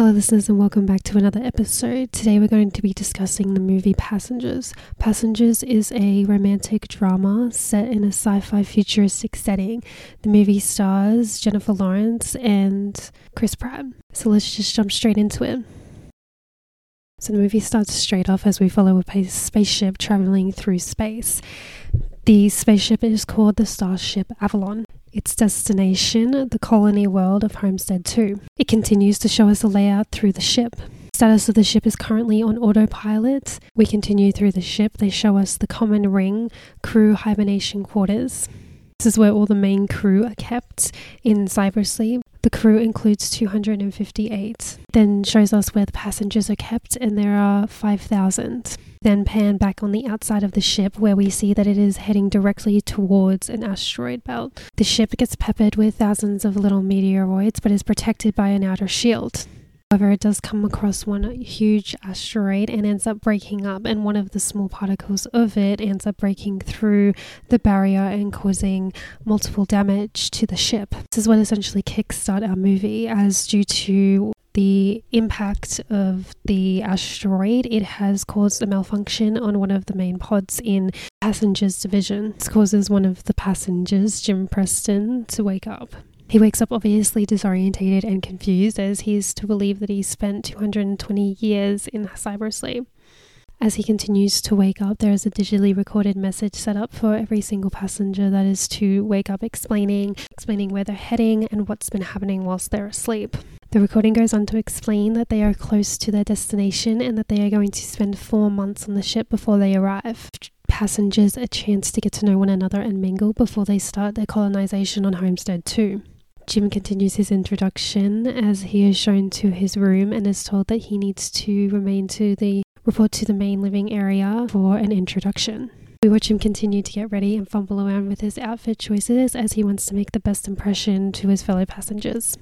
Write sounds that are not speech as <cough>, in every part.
Hello, listeners, and welcome back to another episode. Today, we're going to be discussing the movie Passengers. Passengers is a romantic drama set in a sci fi futuristic setting. The movie stars Jennifer Lawrence and Chris Pratt. So, let's just jump straight into it. So, the movie starts straight off as we follow a spaceship traveling through space. The spaceship is called the Starship Avalon its destination, the colony world of Homestead 2. It continues to show us the layout through the ship. Status of the ship is currently on autopilot. We continue through the ship. They show us the common ring crew hibernation quarters. This is where all the main crew are kept in cybersleep. The crew includes 258. Then shows us where the passengers are kept, and there are 5,000. Then pan back on the outside of the ship where we see that it is heading directly towards an asteroid belt. The ship gets peppered with thousands of little meteoroids but is protected by an outer shield. However, it does come across one huge asteroid and ends up breaking up, and one of the small particles of it ends up breaking through the barrier and causing multiple damage to the ship. This is what essentially kickstart our movie, as due to the impact of the asteroid, it has caused a malfunction on one of the main pods in passengers division. This causes one of the passengers, Jim Preston, to wake up. He wakes up obviously disorientated and confused as he is to believe that he spent 220 years in cybersleep. As he continues to wake up, there is a digitally recorded message set up for every single passenger that is to wake up explaining explaining where they're heading and what's been happening whilst they're asleep. The recording goes on to explain that they are close to their destination and that they are going to spend four months on the ship before they arrive. Passengers a chance to get to know one another and mingle before they start their colonization on Homestead 2. Jim continues his introduction as he is shown to his room and is told that he needs to remain to the report to the main living area for an introduction. We watch him continue to get ready and fumble around with his outfit choices as he wants to make the best impression to his fellow passengers.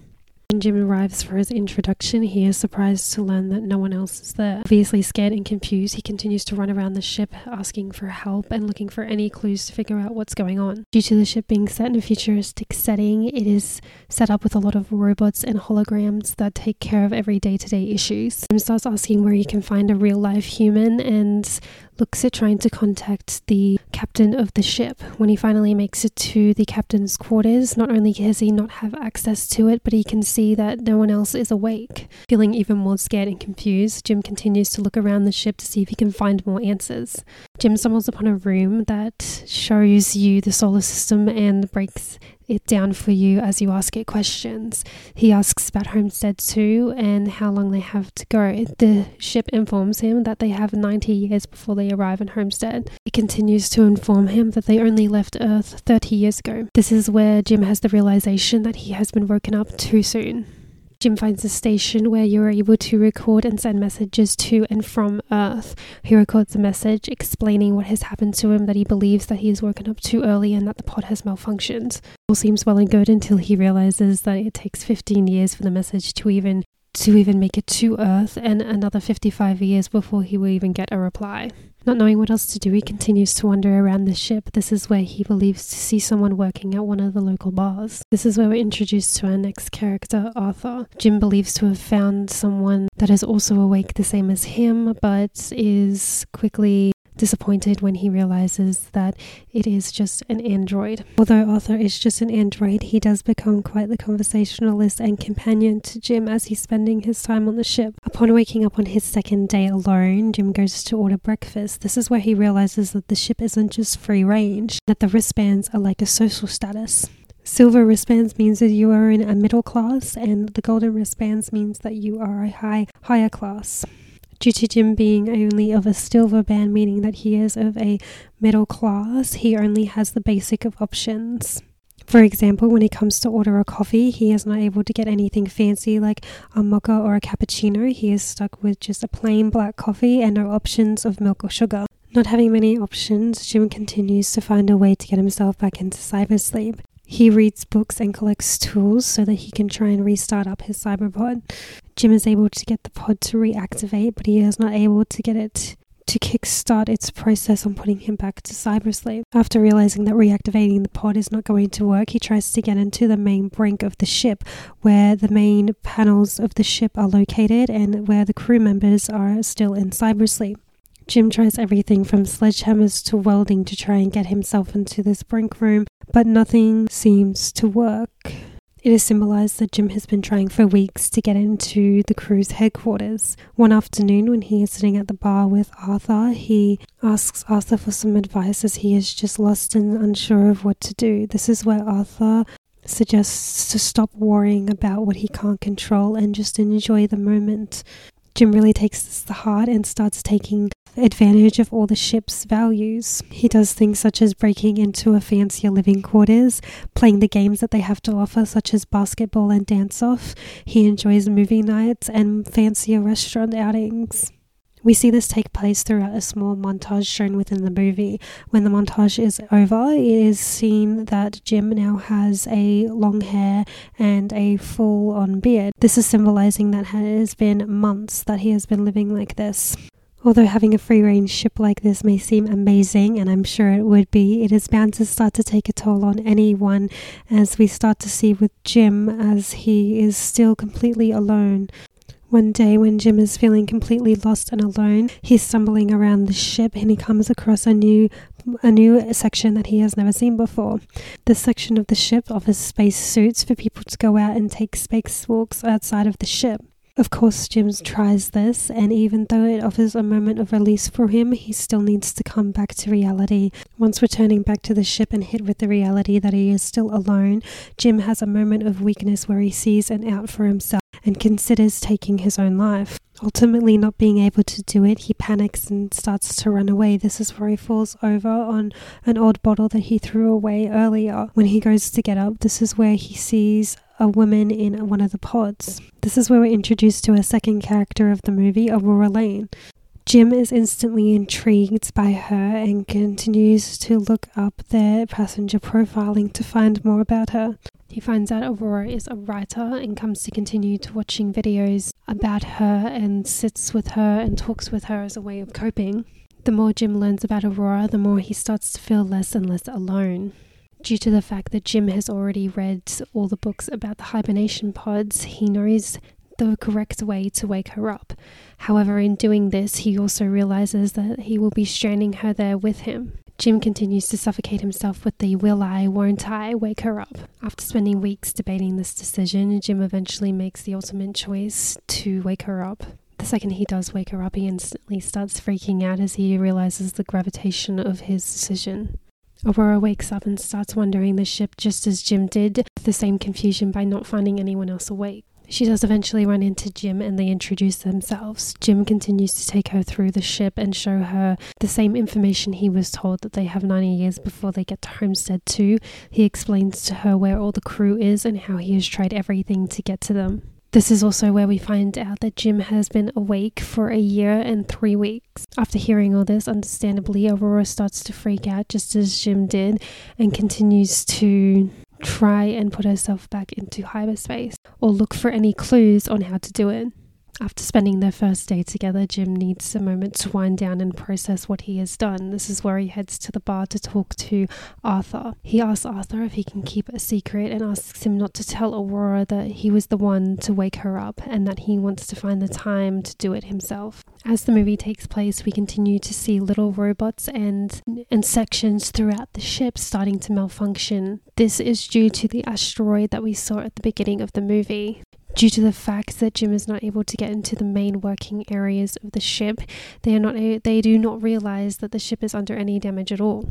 When Jim arrives for his introduction, he is surprised to learn that no one else is there. Obviously scared and confused, he continues to run around the ship asking for help and looking for any clues to figure out what's going on. Due to the ship being set in a futuristic setting, it is set up with a lot of robots and holograms that take care of every day to day issues. Jim starts asking where he can find a real life human and looks at trying to contact the captain of the ship. When he finally makes it to the captain's quarters, not only does he not have access to it, but he can see that no one else is awake. Feeling even more scared and confused, Jim continues to look around the ship to see if he can find more answers. Jim stumbles upon a room that shows you the solar system and breaks it down for you as you ask it questions. He asks about Homestead 2 and how long they have to go. The ship informs him that they have 90 years before they arrive in Homestead. It continues to inform him that they only left Earth 30 years ago. This is where Jim has the realization that he has been woken up too soon. Jim finds a station where you are able to record and send messages to and from Earth. He records a message explaining what has happened to him, that he believes that he is woken up too early and that the pod has malfunctioned. All seems well and good until he realizes that it takes 15 years for the message to even to even make it to Earth and another 55 years before he will even get a reply. Not knowing what else to do, he continues to wander around the ship. This is where he believes to see someone working at one of the local bars. This is where we're introduced to our next character, Arthur. Jim believes to have found someone that is also awake the same as him, but is quickly disappointed when he realizes that it is just an android. Although Arthur is just an android, he does become quite the conversationalist and companion to Jim as he's spending his time on the ship. Upon waking up on his second day alone, Jim goes to order breakfast. This is where he realizes that the ship isn't just free range, that the wristbands are like a social status. Silver wristbands means that you are in a middle class, and the golden wristbands means that you are a high higher class due to Jim being only of a silver band, meaning that he is of a middle class, he only has the basic of options. For example, when he comes to order a coffee, he is not able to get anything fancy like a mocha or a cappuccino. He is stuck with just a plain black coffee and no options of milk or sugar. Not having many options, Jim continues to find a way to get himself back into cybersleep. He reads books and collects tools so that he can try and restart up his cyberpod. Jim is able to get the pod to reactivate, but he is not able to get it to kickstart its process on putting him back to cybersleep. After realizing that reactivating the pod is not going to work, he tries to get into the main brink of the ship where the main panels of the ship are located and where the crew members are still in cybersleep. Jim tries everything from sledgehammers to welding to try and get himself into this brink room, but nothing seems to work. It is symbolized that Jim has been trying for weeks to get into the crew's headquarters. One afternoon, when he is sitting at the bar with Arthur, he asks Arthur for some advice as he is just lost and unsure of what to do. This is where Arthur suggests to stop worrying about what he can't control and just enjoy the moment. Jim really takes this to heart and starts taking advantage of all the ship's values. He does things such as breaking into a fancier living quarters, playing the games that they have to offer, such as basketball and dance off. He enjoys movie nights and fancier restaurant outings. We see this take place throughout a small montage shown within the movie. When the montage is over, it is seen that Jim now has a long hair and a full on beard. This is symbolizing that it has been months that he has been living like this. Although having a free range ship like this may seem amazing, and I'm sure it would be, it is bound to start to take a toll on anyone as we start to see with Jim as he is still completely alone. One day, when Jim is feeling completely lost and alone, he's stumbling around the ship and he comes across a new a new section that he has never seen before. This section of the ship offers space suits for people to go out and take space walks outside of the ship. Of course, Jim tries this, and even though it offers a moment of release for him, he still needs to come back to reality. Once returning back to the ship and hit with the reality that he is still alone, Jim has a moment of weakness where he sees an out for himself and considers taking his own life. Ultimately, not being able to do it, he panics and starts to run away. This is where he falls over on an old bottle that he threw away earlier. When he goes to get up, this is where he sees a woman in one of the pods. This is where we're introduced to a second character of the movie, Aurora Lane. Jim is instantly intrigued by her and continues to look up their passenger profiling to find more about her. He finds out Aurora is a writer and comes to continue to watching videos about her and sits with her and talks with her as a way of coping. The more Jim learns about Aurora, the more he starts to feel less and less alone due to the fact that Jim has already read all the books about the hibernation pods, he knows the correct way to wake her up. However, in doing this, he also realizes that he will be stranding her there with him. Jim continues to suffocate himself with the will I, won't I, wake her up. After spending weeks debating this decision, Jim eventually makes the ultimate choice to wake her up. The second he does wake her up, he instantly starts freaking out as he realizes the gravitation of his decision. Aurora wakes up and starts wandering the ship just as Jim did, the same confusion by not finding anyone else awake. She does eventually run into Jim and they introduce themselves. Jim continues to take her through the ship and show her the same information he was told that they have 90 years before they get to Homestead 2. He explains to her where all the crew is and how he has tried everything to get to them. This is also where we find out that Jim has been awake for a year and three weeks. After hearing all this, understandably, Aurora starts to freak out just as Jim did and continues to try and put herself back into hyperspace or look for any clues on how to do it. After spending their first day together, Jim needs a moment to wind down and process what he has done. This is where he heads to the bar to talk to Arthur. He asks Arthur if he can keep a secret and asks him not to tell Aurora that he was the one to wake her up and that he wants to find the time to do it himself. As the movie takes place, we continue to see little robots and and sections throughout the ship starting to malfunction. This is due to the asteroid that we saw at the beginning of the movie. Due to the fact that Jim is not able to get into the main working areas of the ship, they are not they do not realize that the ship is under any damage at all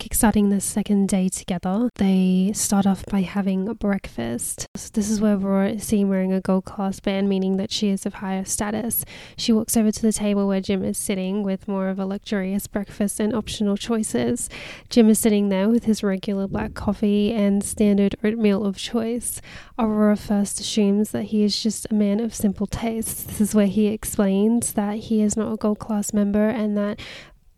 kickstarting the second day together, they start off by having breakfast. So this is where we're seen wearing a gold class band, meaning that she is of higher status. She walks over to the table where Jim is sitting with more of a luxurious breakfast and optional choices. Jim is sitting there with his regular black coffee and standard oatmeal of choice. Aurora first assumes that he is just a man of simple tastes. This is where he explains that he is not a gold class member and that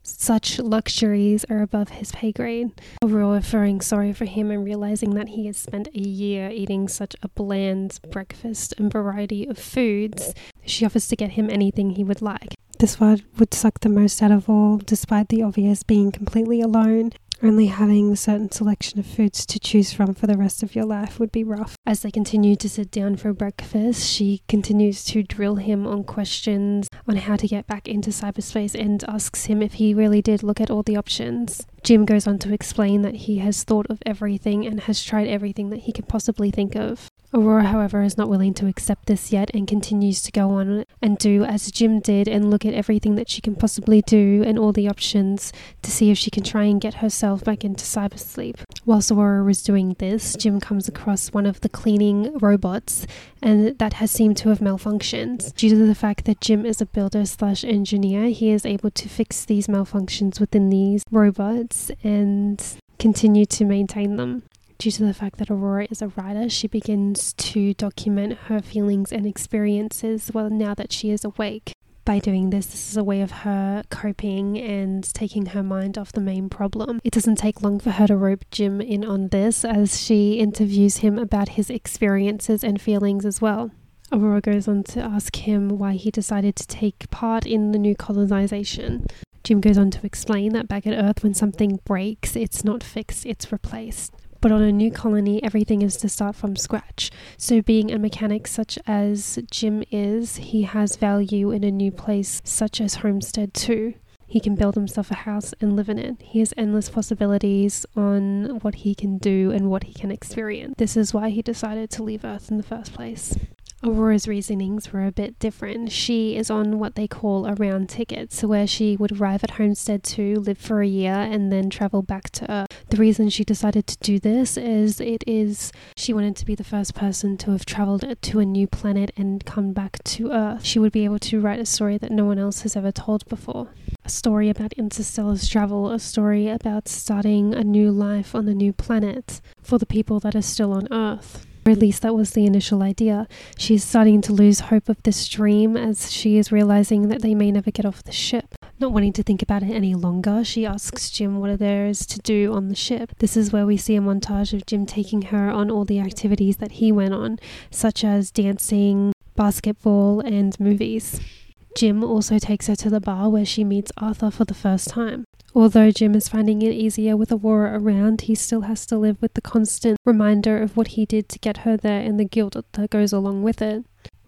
such luxuries are above his pay grade. Overall, feeling sorry for him and realizing that he has spent a year eating such a bland breakfast and variety of foods, she offers to get him anything he would like. This one would suck the most out of all, despite the obvious being completely alone. Only having a certain selection of foods to choose from for the rest of your life would be rough. As they continue to sit down for breakfast, she continues to drill him on questions on how to get back into cyberspace and asks him if he really did look at all the options. Jim goes on to explain that he has thought of everything and has tried everything that he can possibly think of. Aurora, however, is not willing to accept this yet and continues to go on and do as Jim did and look at everything that she can possibly do and all the options to see if she can try and get herself back into cybersleep. Whilst Aurora is doing this, Jim comes across one of the cleaning robots and that has seemed to have malfunctioned. Due to the fact that Jim is a builder slash engineer, he is able to fix these malfunctions within these robots and continue to maintain them. Due to the fact that Aurora is a writer, she begins to document her feelings and experiences well now that she is awake. By doing this, this is a way of her coping and taking her mind off the main problem. It doesn't take long for her to rope Jim in on this as she interviews him about his experiences and feelings as well. Aurora goes on to ask him why he decided to take part in the new colonization. Jim goes on to explain that back at Earth, when something breaks, it's not fixed, it's replaced but on a new colony, everything is to start from scratch. So, being a mechanic such as Jim is, he has value in a new place such as Homestead 2. He can build himself a house and live in it. He has endless possibilities on what he can do and what he can experience. This is why he decided to leave Earth in the first place. Aurora's reasonings were a bit different. She is on what they call a round ticket, so where she would arrive at Homestead 2, live for a year, and then travel back to Earth. The reason she decided to do this is it is she wanted to be the first person to have traveled to a new planet and come back to Earth. She would be able to write a story that no one else has ever told before. A story about interstellar travel, a story about starting a new life on a new planet for the people that are still on Earth. Or at least that was the initial idea. She is starting to lose hope of this dream as she is realizing that they may never get off the ship. Not wanting to think about it any longer, she asks Jim what there is to do on the ship. This is where we see a montage of Jim taking her on all the activities that he went on, such as dancing, basketball, and movies. Jim also takes her to the bar where she meets Arthur for the first time. Although Jim is finding it easier with Aurora around, he still has to live with the constant reminder of what he did to get her there and the guilt that goes along with it.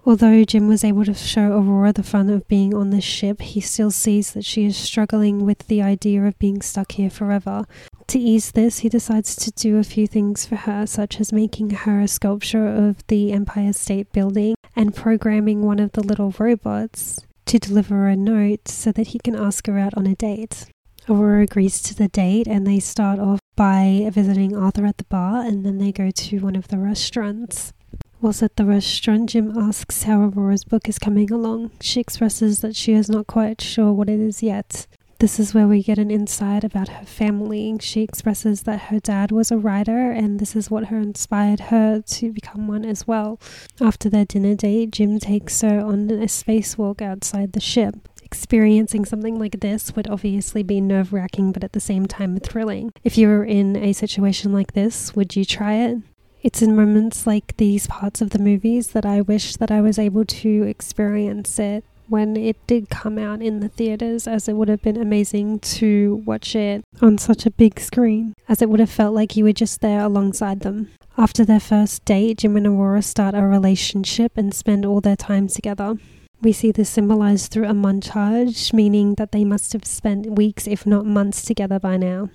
Although Jim was able to show Aurora the fun of being on this ship, he still sees that she is struggling with the idea of being stuck here forever. To ease this, he decides to do a few things for her, such as making her a sculpture of the Empire State Building and programming one of the little robots to deliver a note so that he can ask her out on a date. Aurora agrees to the date and they start off by visiting Arthur at the bar and then they go to one of the restaurants. Whilst at the restaurant, Jim asks how Aurora's book is coming along. She expresses that she is not quite sure what it is yet. This is where we get an insight about her family. She expresses that her dad was a writer, and this is what her inspired her to become one as well. After their dinner date, Jim takes her on a spacewalk outside the ship. Experiencing something like this would obviously be nerve wracking, but at the same time thrilling. If you were in a situation like this, would you try it? It's in moments like these parts of the movies that I wish that I was able to experience it when it did come out in the theaters, as it would have been amazing to watch it on such a big screen, as it would have felt like you were just there alongside them. After their first date, Jim and Aurora start a relationship and spend all their time together. We see this symbolized through a montage, meaning that they must have spent weeks, if not months, together by now.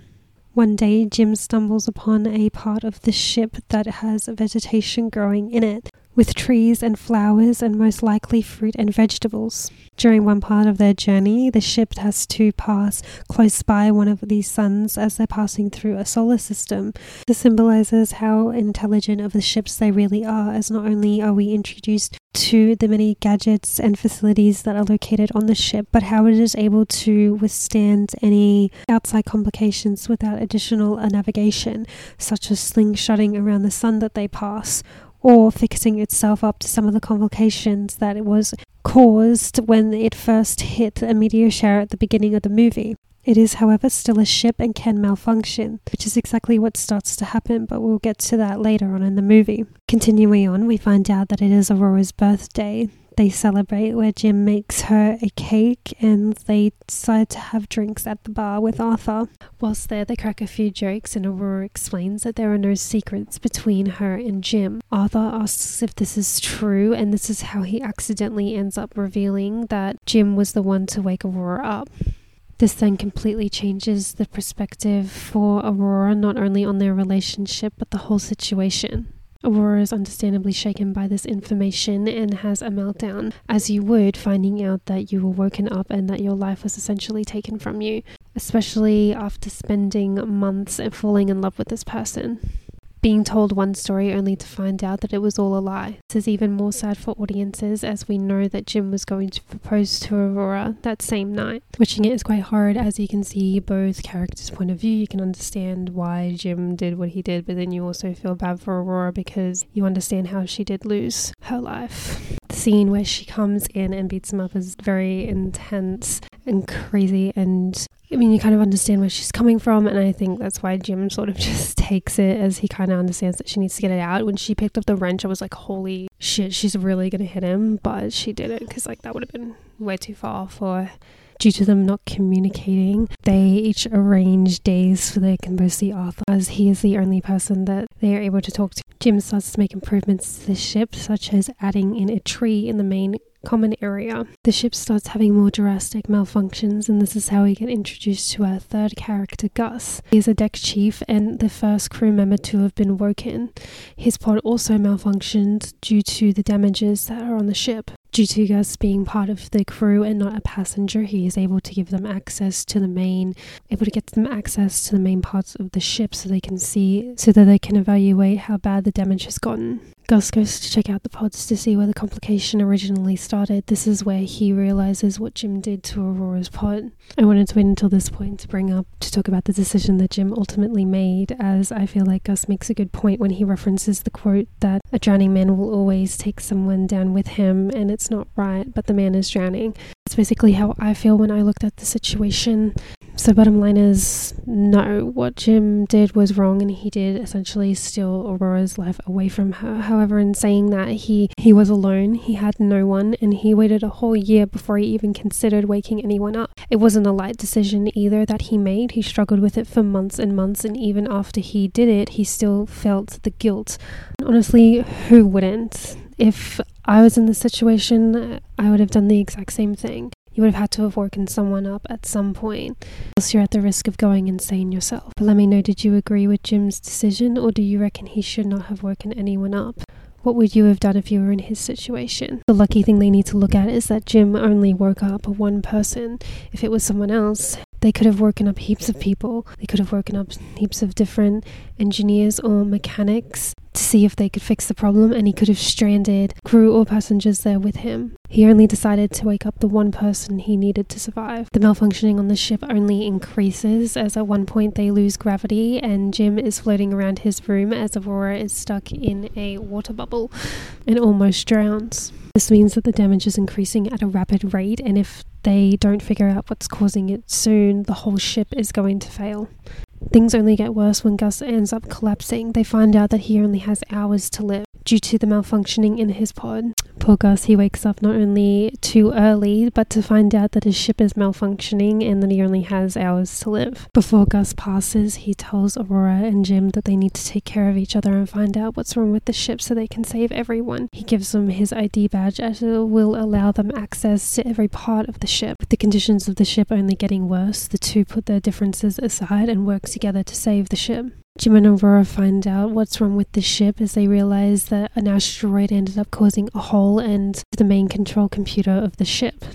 One day, Jim stumbles upon a part of the ship that has vegetation growing in it with trees and flowers and most likely fruit and vegetables. During one part of their journey, the ship has to pass close by one of these suns as they're passing through a solar system. This symbolizes how intelligent of the ships they really are, as not only are we introduced to the many gadgets and facilities that are located on the ship, but how it is able to withstand any outside complications without additional navigation, such as slingshotting around the sun that they pass, or fixing itself up to some of the complications that it was caused when it first hit a meteor shower at the beginning of the movie. It is, however, still a ship and can malfunction, which is exactly what starts to happen, but we'll get to that later on in the movie. Continuing on, we find out that it is Aurora's birthday. They celebrate where Jim makes her a cake and they decide to have drinks at the bar with Arthur. Whilst there, they crack a few jokes and Aurora explains that there are no secrets between her and Jim. Arthur asks if this is true, and this is how he accidentally ends up revealing that Jim was the one to wake Aurora up. This then completely changes the perspective for Aurora, not only on their relationship, but the whole situation. Aurora is understandably shaken by this information and has a meltdown, as you would finding out that you were woken up and that your life was essentially taken from you, especially after spending months and falling in love with this person being told one story only to find out that it was all a lie. This is even more sad for audiences as we know that Jim was going to propose to Aurora that same night. Watching it is quite hard as you can see both characters' point of view. You can understand why Jim did what he did, but then you also feel bad for Aurora because you understand how she did lose her life. Scene where she comes in and beats him up is very intense and crazy and I mean, you kind of understand where she's coming from, and I think that's why Jim sort of <laughs> just takes it as he kind of understands that she needs to get it out. When she picked up the wrench, I was like, holy shit, she's really gonna hit him, but she didn't because, like, that would have been way too far for. Due to them not communicating, they each arrange days so they can both see Arthur, as he is the only person that they are able to talk to. Jim starts to make improvements to the ship, such as adding in a tree in the main common area. The ship starts having more drastic malfunctions, and this is how we get introduced to our third character, Gus. He is a deck chief and the first crew member to have been woken. His pod also malfunctioned due to the damages that are on the ship. Due to Gus being part of the crew and not a passenger, he is able to give them access to the main, able to get them access to the main parts of the ship so they can see, so that they can evaluate how bad the damage has gotten. Gus goes to check out the pods to see where the complication originally started. This is where he realizes what Jim did to Aurora's pod. I wanted to wait until this point to bring up to talk about the decision that Jim ultimately made, as I feel like Gus makes a good point when he references the quote that a drowning man will always take someone down with him, and it's not right, but the man is drowning. That's basically how I feel when I looked at the situation. So, bottom line is no, what Jim did was wrong, and he did essentially steal Aurora's life away from her. However, in saying that, he, he was alone, he had no one, and he waited a whole year before he even considered waking anyone up. It wasn't a light decision either that he made. He struggled with it for months and months, and even after he did it, he still felt the guilt. Honestly, who wouldn't? If I was in this situation, I would have done the exact same thing you would have had to have woken someone up at some point, else you're at the risk of going insane yourself. But let me know did you agree with Jim's decision, or do you reckon he should not have woken anyone up? What would you have done if you were in his situation? The lucky thing they need to look at is that Jim only woke up one person. If it was someone else, they could have woken up heaps of people. They could have woken up heaps of different engineers or mechanics to see if they could fix the problem, and he could have stranded crew or passengers there with him. He only decided to wake up the one person he needed to survive. The malfunctioning on the ship only increases as at one point they lose gravity, and Jim is floating around his room as Aurora is stuck in a water bubble and almost drowns. This means that the damage is increasing at a rapid rate, and if they don't figure out what's causing it soon, the whole ship is going to fail. Things only get worse when Gus ends up collapsing. They find out that he only has hours to live due to the malfunctioning in his pod. Poor Gus, he wakes up not only too early, but to find out that his ship is malfunctioning and that he only has hours to live. Before Gus passes, he tells Aurora and Jim that they need to take care of each other and find out what's wrong with the ship so they can save everyone. He gives them his ID badge as it will allow them access to every part of the ship. With the conditions of the ship only getting worse, the two put their differences aside and work together to save the ship. Jim and Aurora find out what's wrong with the ship as they realize that an asteroid ended up causing a hole in the main control computer of the ship.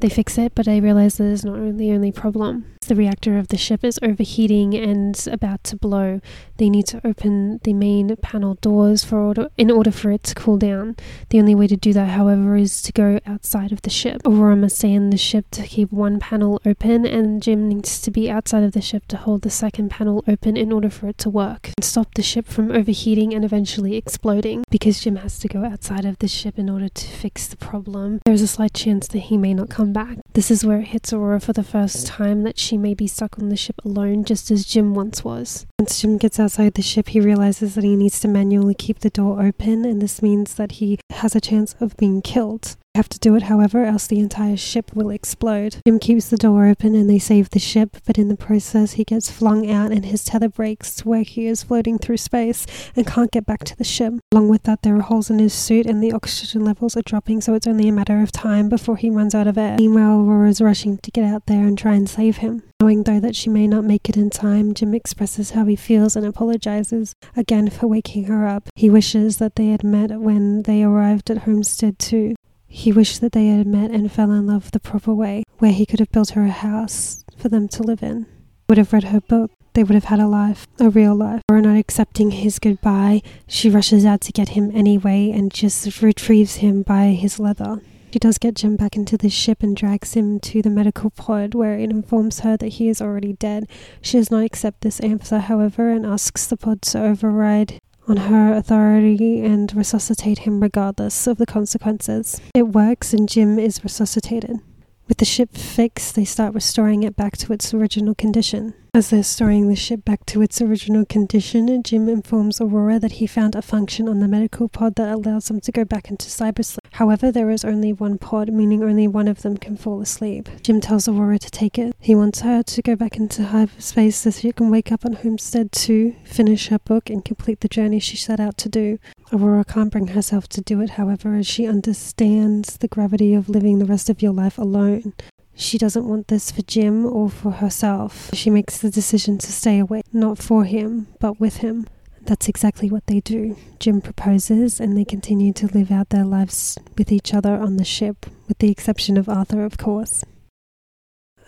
They fix it, but they realize that it's not the only problem. The reactor of the ship is overheating and about to blow. They need to open the main panel doors for order, in order for it to cool down. The only way to do that, however, is to go outside of the ship. Aurora must stay in the ship to keep one panel open, and Jim needs to be outside of the ship to hold the second panel open in order for it to work and stop the ship from overheating and eventually exploding. Because Jim has to go outside of the ship in order to fix the problem, there is a slight chance that he may not come back. This is where it hits Aurora for the first time that she may be stuck on the ship alone, just as Jim once was. Once Jim gets outside the ship, he realizes that he needs to manually keep the door open, and this means that he has a chance of being killed. Have to do it, however, else the entire ship will explode. Jim keeps the door open and they save the ship, but in the process, he gets flung out and his tether breaks where he is floating through space and can't get back to the ship. Along with that, there are holes in his suit and the oxygen levels are dropping, so it's only a matter of time before he runs out of air. Meanwhile, Aurora is rushing to get out there and try and save him. Knowing though that she may not make it in time, Jim expresses how he feels and apologizes again for waking her up. He wishes that they had met when they arrived at Homestead 2. He wished that they had met and fell in love the proper way, where he could have built her a house for them to live in. Would have read her book. They would have had a life, a real life. Or not accepting his goodbye, she rushes out to get him anyway and just retrieves him by his leather. She does get Jim back into the ship and drags him to the medical pod where it informs her that he is already dead. She does not accept this answer, however, and asks the pod to override on her authority and resuscitate him regardless of the consequences. It works and Jim is resuscitated. With the ship fixed, they start restoring it back to its original condition. As they're restoring the ship back to its original condition, Jim informs Aurora that he found a function on the medical pod that allows them to go back into cybersleep. However, there is only one pod, meaning only one of them can fall asleep. Jim tells Aurora to take it. He wants her to go back into hyperspace so she can wake up on Homestead to finish her book and complete the journey she set out to do. Aurora can't bring herself to do it, however, as she understands the gravity of living the rest of your life alone. She doesn't want this for Jim or for herself. She makes the decision to stay away, not for him, but with him. That's exactly what they do. Jim proposes, and they continue to live out their lives with each other on the ship, with the exception of Arthur, of course.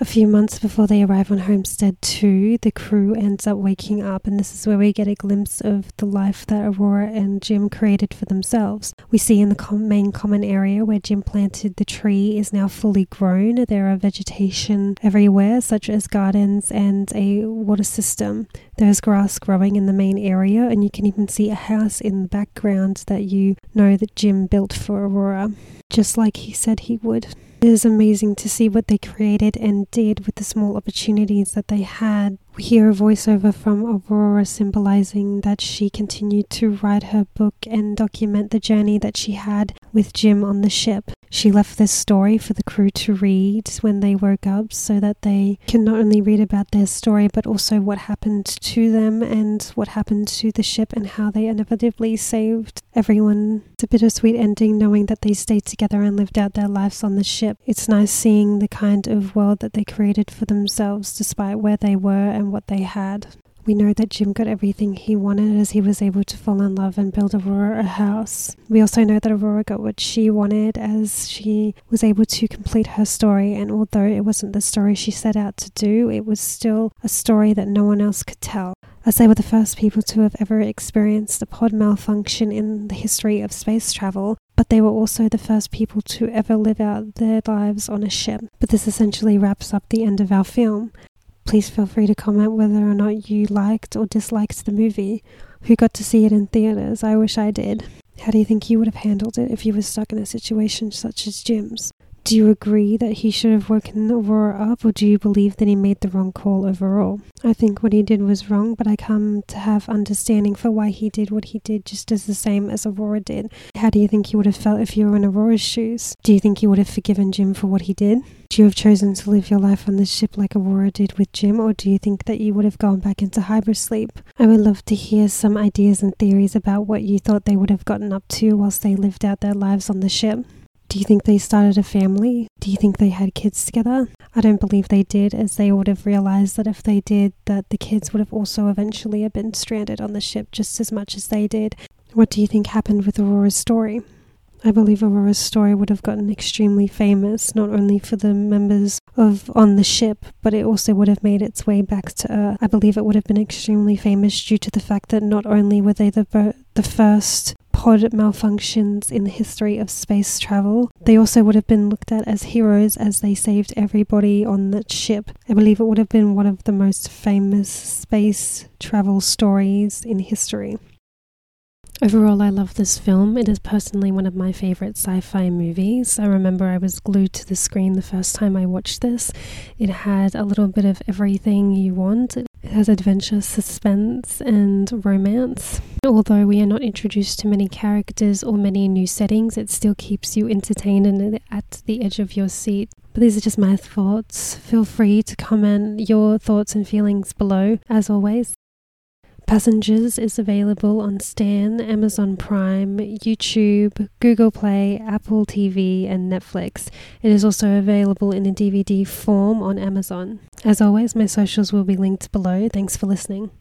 A few months before they arrive on Homestead 2, the crew ends up waking up, and this is where we get a glimpse of the life that Aurora and Jim created for themselves. We see in the com- main common area where Jim planted the tree is now fully grown. There are vegetation everywhere, such as gardens and a water system. There's grass growing in the main area, and you can even see a house in the background that you know that Jim built for Aurora, just like he said he would. It is amazing to see what they created and did with the small opportunities that they had. We hear a voiceover from Aurora symbolizing that she continued to write her book and document the journey that she had with Jim on the ship. She left this story for the crew to read when they woke up so that they can not only read about their story but also what happened to them and what happened to the ship and how they inevitably saved everyone. It's a bittersweet ending knowing that they stayed together and lived out their lives on the ship. It's nice seeing the kind of world that they created for themselves despite where they were and what they had. We know that Jim got everything he wanted as he was able to fall in love and build Aurora a house. We also know that Aurora got what she wanted as she was able to complete her story, and although it wasn't the story she set out to do, it was still a story that no one else could tell. As they were the first people to have ever experienced a pod malfunction in the history of space travel, but they were also the first people to ever live out their lives on a ship. But this essentially wraps up the end of our film. Please feel free to comment whether or not you liked or disliked the movie. Who got to see it in theaters? I wish I did. How do you think you would have handled it if you were stuck in a situation such as Jim's? Do you agree that he should have woken Aurora up, or do you believe that he made the wrong call overall? I think what he did was wrong, but I come to have understanding for why he did what he did just as the same as Aurora did. How do you think he would have felt if you were in Aurora's shoes? Do you think he would have forgiven Jim for what he did? Do you have chosen to live your life on the ship like Aurora did with Jim, or do you think that you would have gone back into hypersleep? I would love to hear some ideas and theories about what you thought they would have gotten up to whilst they lived out their lives on the ship. Do you think they started a family? Do you think they had kids together? I don't believe they did, as they would have realized that if they did, that the kids would have also eventually have been stranded on the ship just as much as they did. What do you think happened with Aurora's story? I believe Aurora's story would have gotten extremely famous, not only for the members of on the ship, but it also would have made its way back to Earth. I believe it would have been extremely famous due to the fact that not only were they the the first pod malfunctions in the history of space travel. They also would have been looked at as heroes as they saved everybody on that ship. I believe it would have been one of the most famous space travel stories in history. Overall, I love this film. It is personally one of my favorite sci fi movies. I remember I was glued to the screen the first time I watched this. It had a little bit of everything you want. It has adventure, suspense, and romance. Although we are not introduced to many characters or many new settings, it still keeps you entertained and at the edge of your seat. But these are just my thoughts. Feel free to comment your thoughts and feelings below, as always. Passengers is available on Stan, Amazon Prime, YouTube, Google Play, Apple TV, and Netflix. It is also available in a DVD form on Amazon. As always, my socials will be linked below. Thanks for listening.